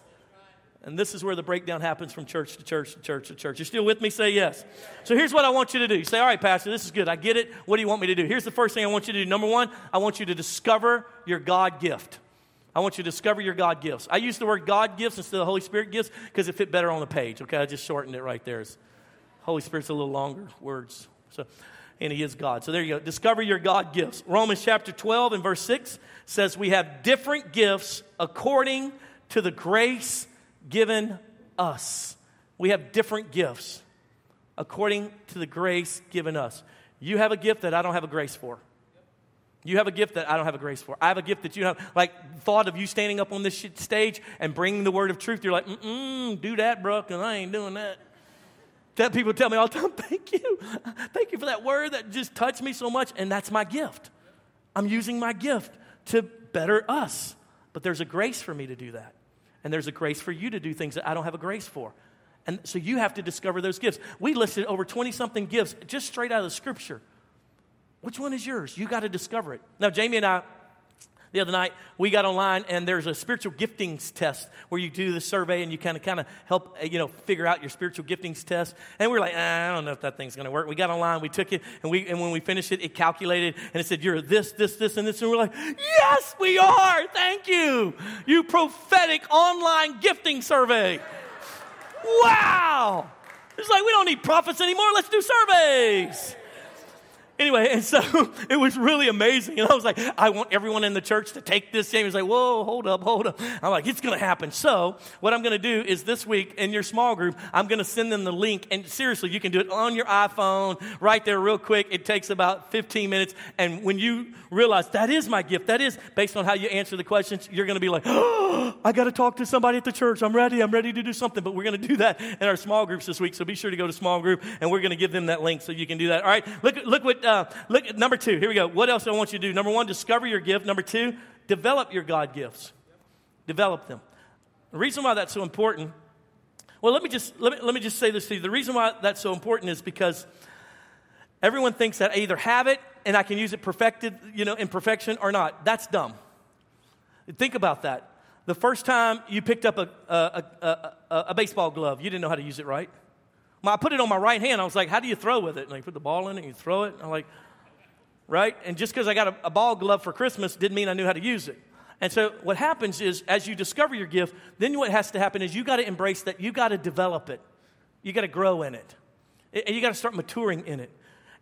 [SPEAKER 1] And this is where the breakdown happens from church to church to church to church. You're still with me? Say yes. So here's what I want you to do. You say, all right, Pastor, this is good. I get it. What do you want me to do? Here's the first thing I want you to do. Number one, I want you to discover your God gift. I want you to discover your God gifts. I use the word God gifts instead of Holy Spirit gifts because it fit better on the page. Okay, I just shortened it right there. Holy Spirit's a little longer words. So, and He is God. So there you go. Discover your God gifts. Romans chapter 12 and verse 6 says we have different gifts according to the grace given us. We have different gifts according to the grace given us. You have a gift that I don't have a grace for. You have a gift that I don't have a grace for. I have a gift that you have, like, thought of you standing up on this stage and bringing the word of truth. You're like, mm do that, bro, because I ain't doing that. That people tell me all the time, [LAUGHS] thank you. Thank you for that word that just touched me so much. And that's my gift. I'm using my gift to better us. But there's a grace for me to do that. And there's a grace for you to do things that I don't have a grace for. And so you have to discover those gifts. We listed over 20 something gifts just straight out of the scripture. Which one is yours? You got to discover it. Now, Jamie and I, the other night, we got online and there's a spiritual giftings test where you do the survey and you kind of kind of help uh, you know figure out your spiritual giftings test. And we are like, ah, I don't know if that thing's going to work. We got online, we took it, and we and when we finished it, it calculated and it said you're this, this, this, and this, and we're like, yes, we are. Thank you, you prophetic online gifting survey. Wow! It's like we don't need prophets anymore. Let's do surveys. Anyway, and so [LAUGHS] it was really amazing. And I was like, I want everyone in the church to take this. game. was like, whoa, hold up, hold up. I'm like, it's going to happen. So what I'm going to do is this week in your small group, I'm going to send them the link. And seriously, you can do it on your iPhone right there real quick. It takes about 15 minutes. And when you realize that is my gift, that is based on how you answer the questions, you're going to be like, oh, [GASPS] I got to talk to somebody at the church. I'm ready. I'm ready to do something. But we're going to do that in our small groups this week. So be sure to go to small group and we're going to give them that link so you can do that. All right. Look, look what, uh, uh, look at number two. Here we go. What else I want you to do? Number one, discover your gift. Number two, develop your God gifts. Develop them. The reason why that's so important, Well, let me just let me, let me just say this to you. The reason why that's so important is because everyone thinks that I either have it and I can use it perfected, you know, in perfection or not. That's dumb. Think about that. The first time you picked up a, a, a, a, a baseball glove, you didn't know how to use it right. I put it on my right hand. I was like, how do you throw with it? And you put the ball in it and you throw it. I'm like, right? And just because I got a, a ball glove for Christmas didn't mean I knew how to use it. And so what happens is, as you discover your gift, then what has to happen is you got to embrace that. You got to develop it. You got to grow in it. And you got to start maturing in it.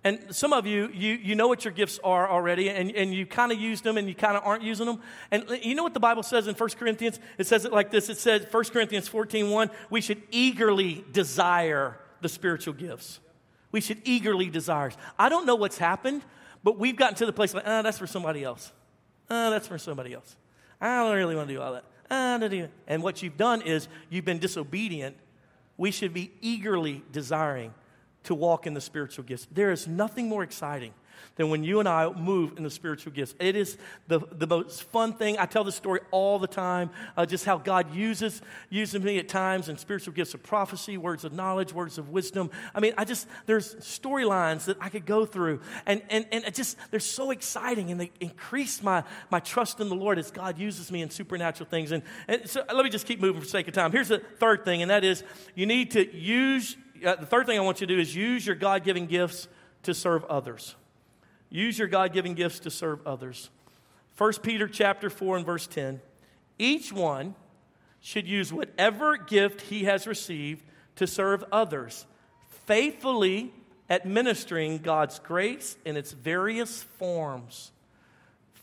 [SPEAKER 1] And some of you, you, you know what your gifts are already, and, and you kind of use them and you kind of aren't using them. And you know what the Bible says in 1 Corinthians? It says it like this. It says, 1 Corinthians 14, 1, we should eagerly desire the spiritual gifts. We should eagerly desire. I don't know what's happened, but we've gotten to the place like, ah, oh, that's for somebody else. Ah, oh, that's for somebody else. I don't really want to do all that. Ah, and what you've done is you've been disobedient. We should be eagerly desiring to walk in the spiritual gifts. There is nothing more exciting than when you and I move in the spiritual gifts. It is the, the most fun thing. I tell this story all the time, uh, just how God uses, uses me at times in spiritual gifts of prophecy, words of knowledge, words of wisdom. I mean, I just, there's storylines that I could go through, and, and, and it just, they're so exciting, and they increase my, my trust in the Lord as God uses me in supernatural things. And, and so let me just keep moving for sake of time. Here's the third thing, and that is you need to use, uh, the third thing I want you to do is use your God given gifts to serve others. Use your God-given gifts to serve others. 1 Peter chapter 4 and verse 10. Each one should use whatever gift he has received to serve others, faithfully administering God's grace in its various forms.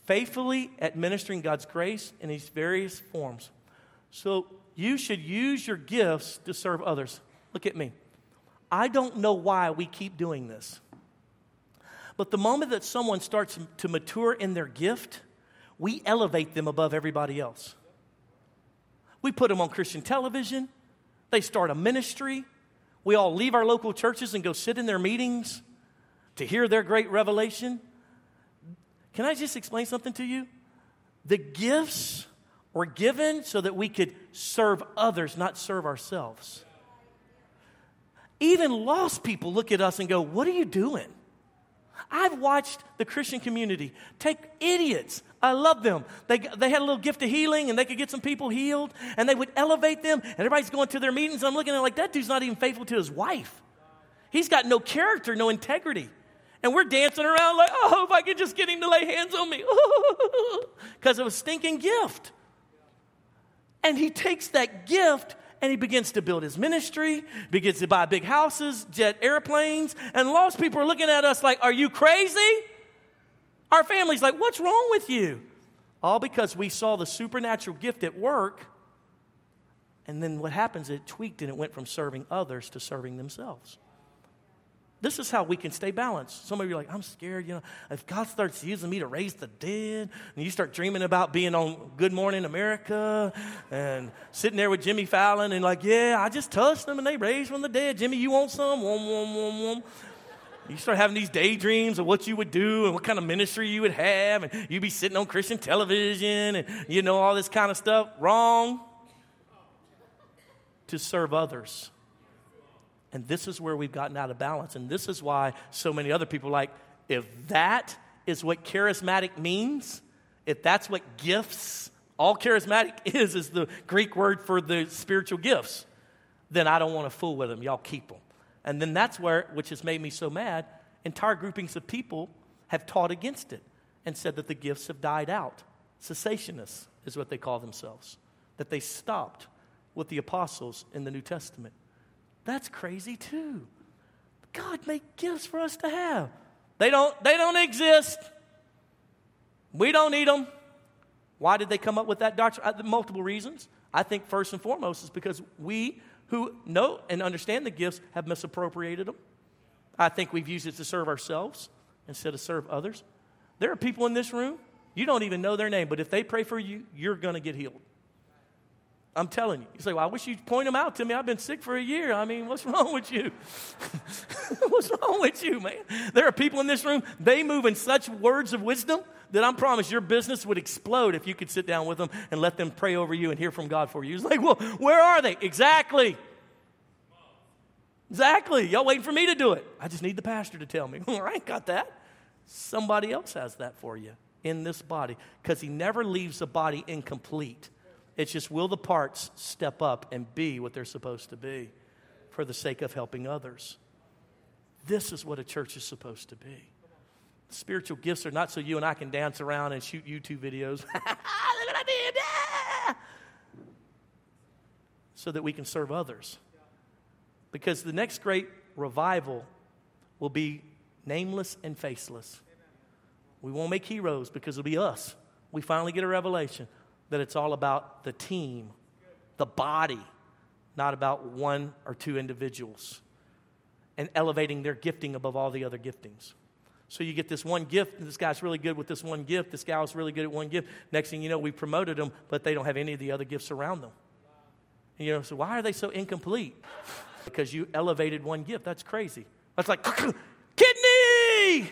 [SPEAKER 1] Faithfully administering God's grace in these various forms. So you should use your gifts to serve others. Look at me. I don't know why we keep doing this. But the moment that someone starts to mature in their gift, we elevate them above everybody else. We put them on Christian television, they start a ministry. We all leave our local churches and go sit in their meetings to hear their great revelation. Can I just explain something to you? The gifts were given so that we could serve others, not serve ourselves. Even lost people look at us and go, What are you doing? I've watched the Christian community take idiots. I love them. They, they had a little gift of healing and they could get some people healed and they would elevate them. And everybody's going to their meetings. I'm looking at like, that dude's not even faithful to his wife. He's got no character, no integrity. And we're dancing around like, oh, if I could just get him to lay hands on me. [LAUGHS] Because of a stinking gift. And he takes that gift and he begins to build his ministry, begins to buy big houses, jet airplanes, and lost people are looking at us like, Are you crazy? Our family's like, What's wrong with you? All because we saw the supernatural gift at work. And then what happens, it tweaked and it went from serving others to serving themselves. This is how we can stay balanced. Some of you are like, I'm scared, you know, if God starts using me to raise the dead, and you start dreaming about being on Good Morning America and sitting there with Jimmy Fallon and like, yeah, I just touched them and they raised from the dead. Jimmy, you want some? Wom, wom, wom, wom. You start having these daydreams of what you would do and what kind of ministry you would have, and you'd be sitting on Christian television and you know all this kind of stuff. Wrong. To serve others and this is where we've gotten out of balance. And this is why so many other people like, if that is what charismatic means, if that's what gifts, all charismatic [LAUGHS] is, is the Greek word for the spiritual gifts, then I don't want to fool with them. Y'all keep them. And then that's where, which has made me so mad, entire groupings of people have taught against it and said that the gifts have died out. Cessationists is what they call themselves, that they stopped with the apostles in the New Testament. That's crazy too. God made gifts for us to have. They don't, they don't exist. We don't need them. Why did they come up with that doctrine? Uh, multiple reasons. I think first and foremost is because we who know and understand the gifts have misappropriated them. I think we've used it to serve ourselves instead of serve others. There are people in this room, you don't even know their name, but if they pray for you, you're going to get healed. I'm telling you. You say, well, I wish you'd point them out to me. I've been sick for a year. I mean, what's [LAUGHS] wrong with you? [LAUGHS] what's wrong with you, man? There are people in this room, they move in such words of wisdom that I promise your business would explode if you could sit down with them and let them pray over you and hear from God for you. It's like, well, where are they? Exactly. Exactly. Y'all waiting for me to do it. I just need the pastor to tell me. [LAUGHS] I ain't got that. Somebody else has that for you in this body because he never leaves the body incomplete. It's just will the parts step up and be what they're supposed to be for the sake of helping others. This is what a church is supposed to be. Spiritual gifts are not so you and I can dance around and shoot YouTube videos. [LAUGHS] So that we can serve others. Because the next great revival will be nameless and faceless. We won't make heroes because it'll be us. We finally get a revelation that it's all about the team, the body, not about one or two individuals, and elevating their gifting above all the other giftings. So you get this one gift, this guy's really good with this one gift, this gal's really good at one gift. Next thing you know, we promoted them, but they don't have any of the other gifts around them. And you know, so why are they so incomplete? [LAUGHS] because you elevated one gift. That's crazy. That's like, [CLEARS THROAT] kidney! [LAUGHS]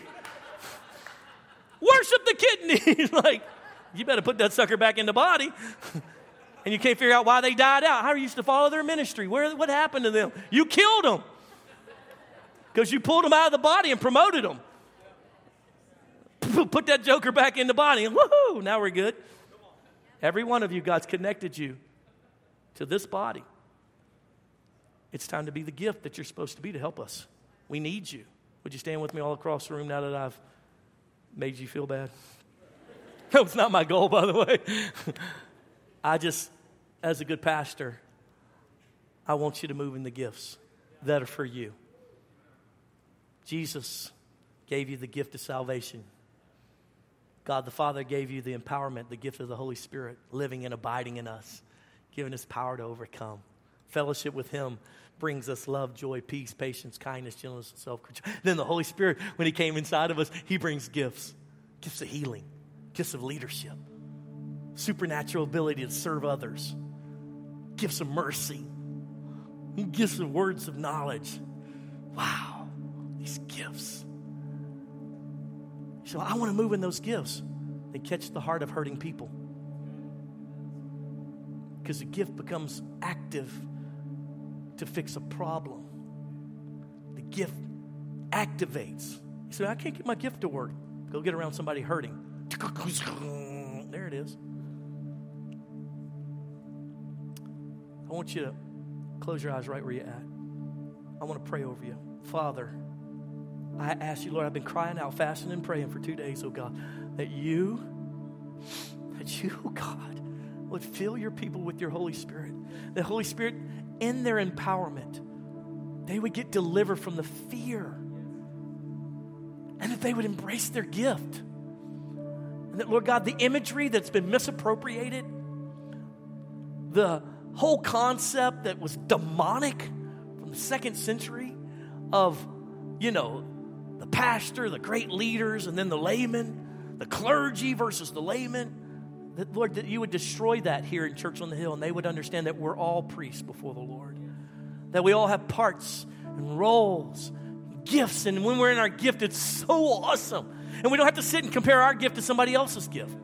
[SPEAKER 1] Worship the kidney! [LAUGHS] like, you better put that sucker back in the body. [LAUGHS] and you can't figure out why they died out. How are you used to follow their ministry? Where, what happened to them? You killed them because you pulled them out of the body and promoted them. [LAUGHS] Put that joker back in the body, and woohoo, now we're good. Every one of you, God's connected you to this body. It's time to be the gift that you're supposed to be to help us. We need you. Would you stand with me all across the room now that I've made you feel bad? That was not my goal, by the way. [LAUGHS] I just, as a good pastor, I want you to move in the gifts that are for you. Jesus gave you the gift of salvation. God the Father gave you the empowerment, the gift of the Holy Spirit, living and abiding in us, giving us power to overcome. Fellowship with Him brings us love, joy, peace, patience, kindness, gentleness, and self control. [LAUGHS] Then the Holy Spirit, when He came inside of us, He brings gifts gifts of healing, gifts of leadership, supernatural ability to serve others, gifts of mercy, gifts of words of knowledge. Wow, these gifts. So I want to move in those gifts. They catch the heart of hurting people. Because the gift becomes active to fix a problem. The gift activates. You say, I can't get my gift to work. Go get around somebody hurting. [LAUGHS] There it is. I want you to close your eyes right where you're at. I want to pray over you. Father, I ask you, Lord, I've been crying out, fasting and praying for two days, oh God, that you, that you, oh [LAUGHS] God, would fill your people with your Holy Spirit. The Holy Spirit, in their empowerment, they would get delivered from the fear and that they would embrace their gift. And that, Lord God, the imagery that's been misappropriated, the whole concept that was demonic from the second century of, you know, the pastor, the great leaders, and then the layman, the clergy versus the layman. That, Lord, that you would destroy that here in Church on the Hill and they would understand that we're all priests before the Lord. That we all have parts and roles, gifts, and when we're in our gift, it's so awesome. And we don't have to sit and compare our gift to somebody else's gift.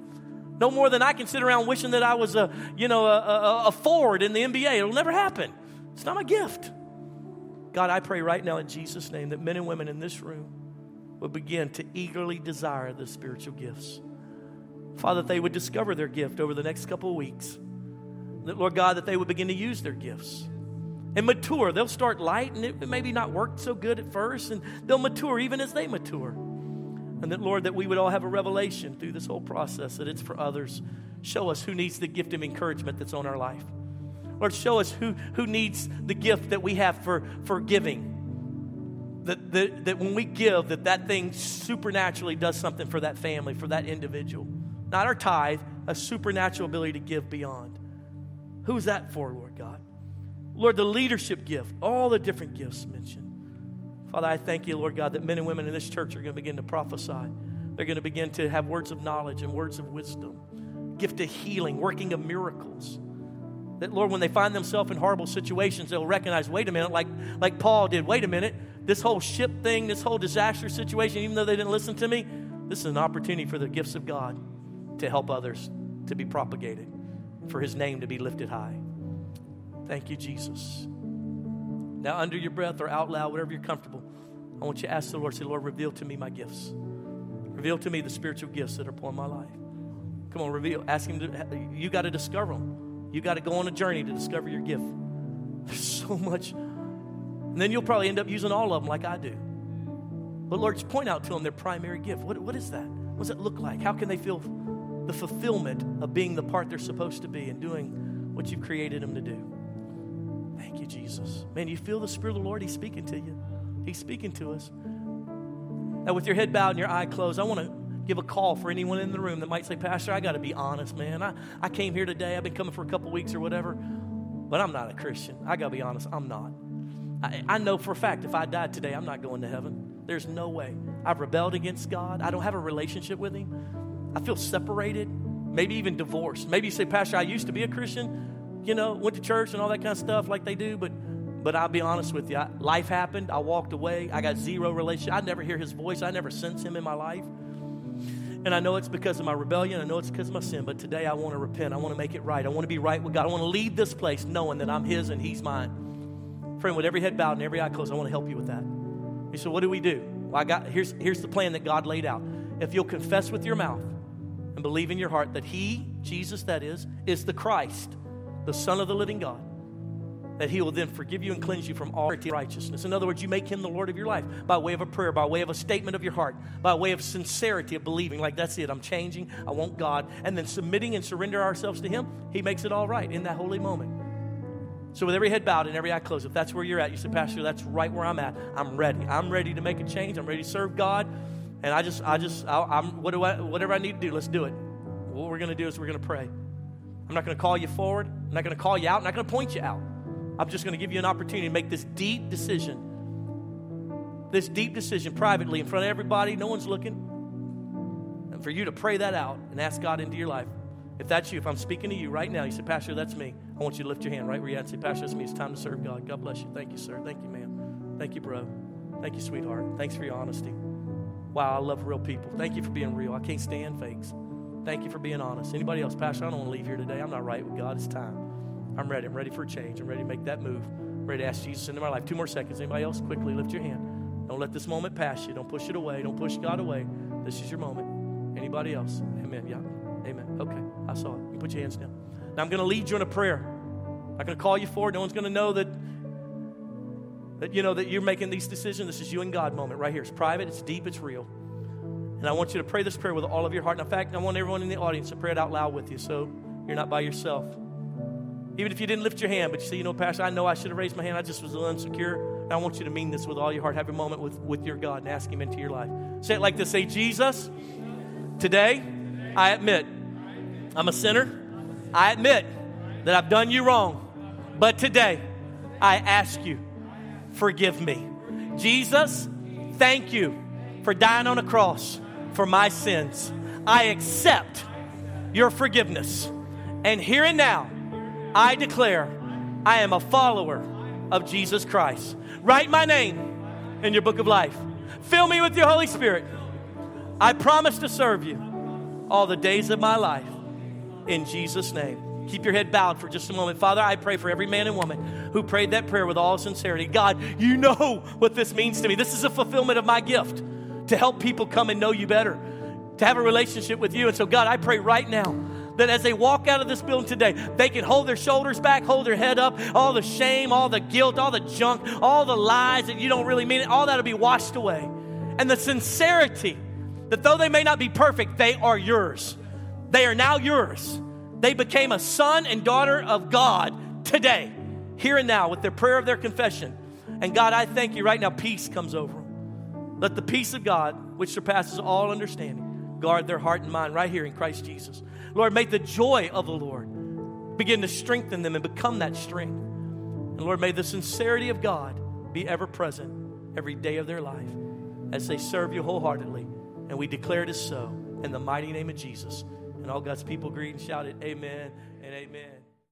[SPEAKER 1] No more than I can sit around wishing that I was a, you know, a, a, a forward in the NBA. It'll never happen. It's not my gift. God, I pray right now in Jesus' name that men and women in this room would begin to eagerly desire the spiritual gifts. Father, that they would discover their gift over the next couple of weeks. That, Lord God, that they would begin to use their gifts and mature. They'll start light and it maybe not work so good at first, and they'll mature even as they mature. And that, Lord, that we would all have a revelation through this whole process that it's for others. Show us who needs the gift of encouragement that's on our life. Lord, show us who, who needs the gift that we have for, for giving that, that, that when we give, that that thing supernaturally does something for that family, for that individual. Not our tithe, a supernatural ability to give beyond. Who's that for, Lord God? Lord, the leadership gift, all the different gifts mentioned. Father, I thank you, Lord God, that men and women in this church are going to begin to prophesy. They're going to begin to have words of knowledge and words of wisdom, gift of healing, working of miracles. That, Lord, when they find themselves in horrible situations, they'll recognize, wait a minute, like, like Paul did, wait a minute, this whole ship thing, this whole disaster situation, even though they didn't listen to me, this is an opportunity for the gifts of God to help others to be propagated, for his name to be lifted high. Thank you, Jesus. Now, under your breath or out loud, whatever you're comfortable, I want you to ask the Lord, say, Lord, reveal to me my gifts. Reveal to me the spiritual gifts that are upon my life. Come on, reveal. Ask Him to, you got to discover them. You got to go on a journey to discover your gift. There's so much. And then you'll probably end up using all of them like I do. But Lord, just point out to them their primary gift. What, what is that? What does it look like? How can they feel the fulfillment of being the part they're supposed to be and doing what you've created them to do? Thank you, Jesus. Man, you feel the Spirit of the Lord? He's speaking to you. He's speaking to us. Now, with your head bowed and your eye closed, I want to give a call for anyone in the room that might say, Pastor, I got to be honest, man. I, I came here today. I've been coming for a couple weeks or whatever, but I'm not a Christian. I got to be honest, I'm not. I, I know for a fact if I died today, I'm not going to heaven. There's no way. I've rebelled against God. I don't have a relationship with Him. I feel separated, maybe even divorced. Maybe you say, Pastor, I used to be a Christian, you know, went to church and all that kind of stuff like they do, but but I'll be honest with you. I, life happened. I walked away. I got zero relationship. I never hear his voice. I never sense him in my life. And I know it's because of my rebellion. I know it's because of my sin. But today I want to repent. I want to make it right. I want to be right with God. I want to leave this place knowing that I'm his and he's mine. Friend, with every head bowed and every eye closed, I want to help you with that. You said, what do we do? Well, I got, here's, here's the plan that God laid out. If you'll confess with your mouth and believe in your heart that he, Jesus that is, is the Christ, the Son of the living God, that he will then forgive you and cleanse you from all righteousness. In other words, you make him the Lord of your life by way of a prayer, by way of a statement of your heart, by way of sincerity of believing, like that's it, I'm changing, I want God, and then submitting and surrender ourselves to him, he makes it all right in that holy moment. So, with every head bowed and every eye closed, if that's where you're at, you say, Pastor, that's right where I'm at. I'm ready. I'm ready to make a change. I'm ready to serve God. And I just, I just, I, am what do I, whatever I need to do, let's do it. What we're going to do is we're going to pray. I'm not going to call you forward. I'm not going to call you out. I'm not going to point you out. I'm just going to give you an opportunity to make this deep decision. This deep decision privately in front of everybody, no one's looking. And for you to pray that out and ask God into your life. If that's you, if I'm speaking to you right now, you say, Pastor, that's me. I want you to lift your hand right where you're at and say, Pastor, that's me. It's time to serve God. God bless you. Thank you, sir. Thank you, ma'am. Thank you, bro. Thank you, sweetheart. Thanks for your honesty. Wow, I love real people. Thank you for being real. I can't stand fakes. Thank you for being honest. Anybody else? Pastor, I don't want to leave here today. I'm not right with God. It's time. I'm ready. I'm ready for a change. I'm ready to make that move. I'm ready to ask Jesus into my life. Two more seconds. Anybody else? Quickly lift your hand. Don't let this moment pass you. Don't push it away. Don't push God away. This is your moment. Anybody else? Amen. Yeah. Amen. Okay. I saw it. You put your hands down. Now I'm going to lead you in a prayer. I'm going to call you forward. No one's going to know that that you know that you're making these decisions. This is you and God moment right here. It's private. It's deep. It's real. And I want you to pray this prayer with all of your heart. And in fact, I want everyone in the audience to pray it out loud with you, so you're not by yourself. Even if you didn't lift your hand, but you say, you know, Pastor, I know I should have raised my hand. I just was a little insecure. And I want you to mean this with all your heart. Have a moment with, with your God and ask Him into your life. Say it like this Say, Jesus, today I admit I'm a sinner. I admit that I've done you wrong. But today I ask you, forgive me. Jesus, thank you for dying on a cross for my sins. I accept your forgiveness. And here and now, I declare I am a follower of Jesus Christ. Write my name in your book of life. Fill me with your Holy Spirit. I promise to serve you all the days of my life in Jesus' name. Keep your head bowed for just a moment. Father, I pray for every man and woman who prayed that prayer with all sincerity. God, you know what this means to me. This is a fulfillment of my gift to help people come and know you better, to have a relationship with you. And so, God, I pray right now that as they walk out of this building today, they can hold their shoulders back, hold their head up. All the shame, all the guilt, all the junk, all the lies that you don't really mean it, all that'll be washed away. And the sincerity that though they may not be perfect, they are yours. They are now yours. They became a son and daughter of God today, here and now, with their prayer of their confession. And God, I thank you right now, peace comes over. Let the peace of God, which surpasses all understanding, guard their heart and mind right here in Christ Jesus. Lord, may the joy of the Lord begin to strengthen them and become that strength. And Lord, may the sincerity of God be ever present every day of their life as they serve you wholeheartedly. And we declare it as so in the mighty name of Jesus. And all God's people greet and shout it, Amen and Amen.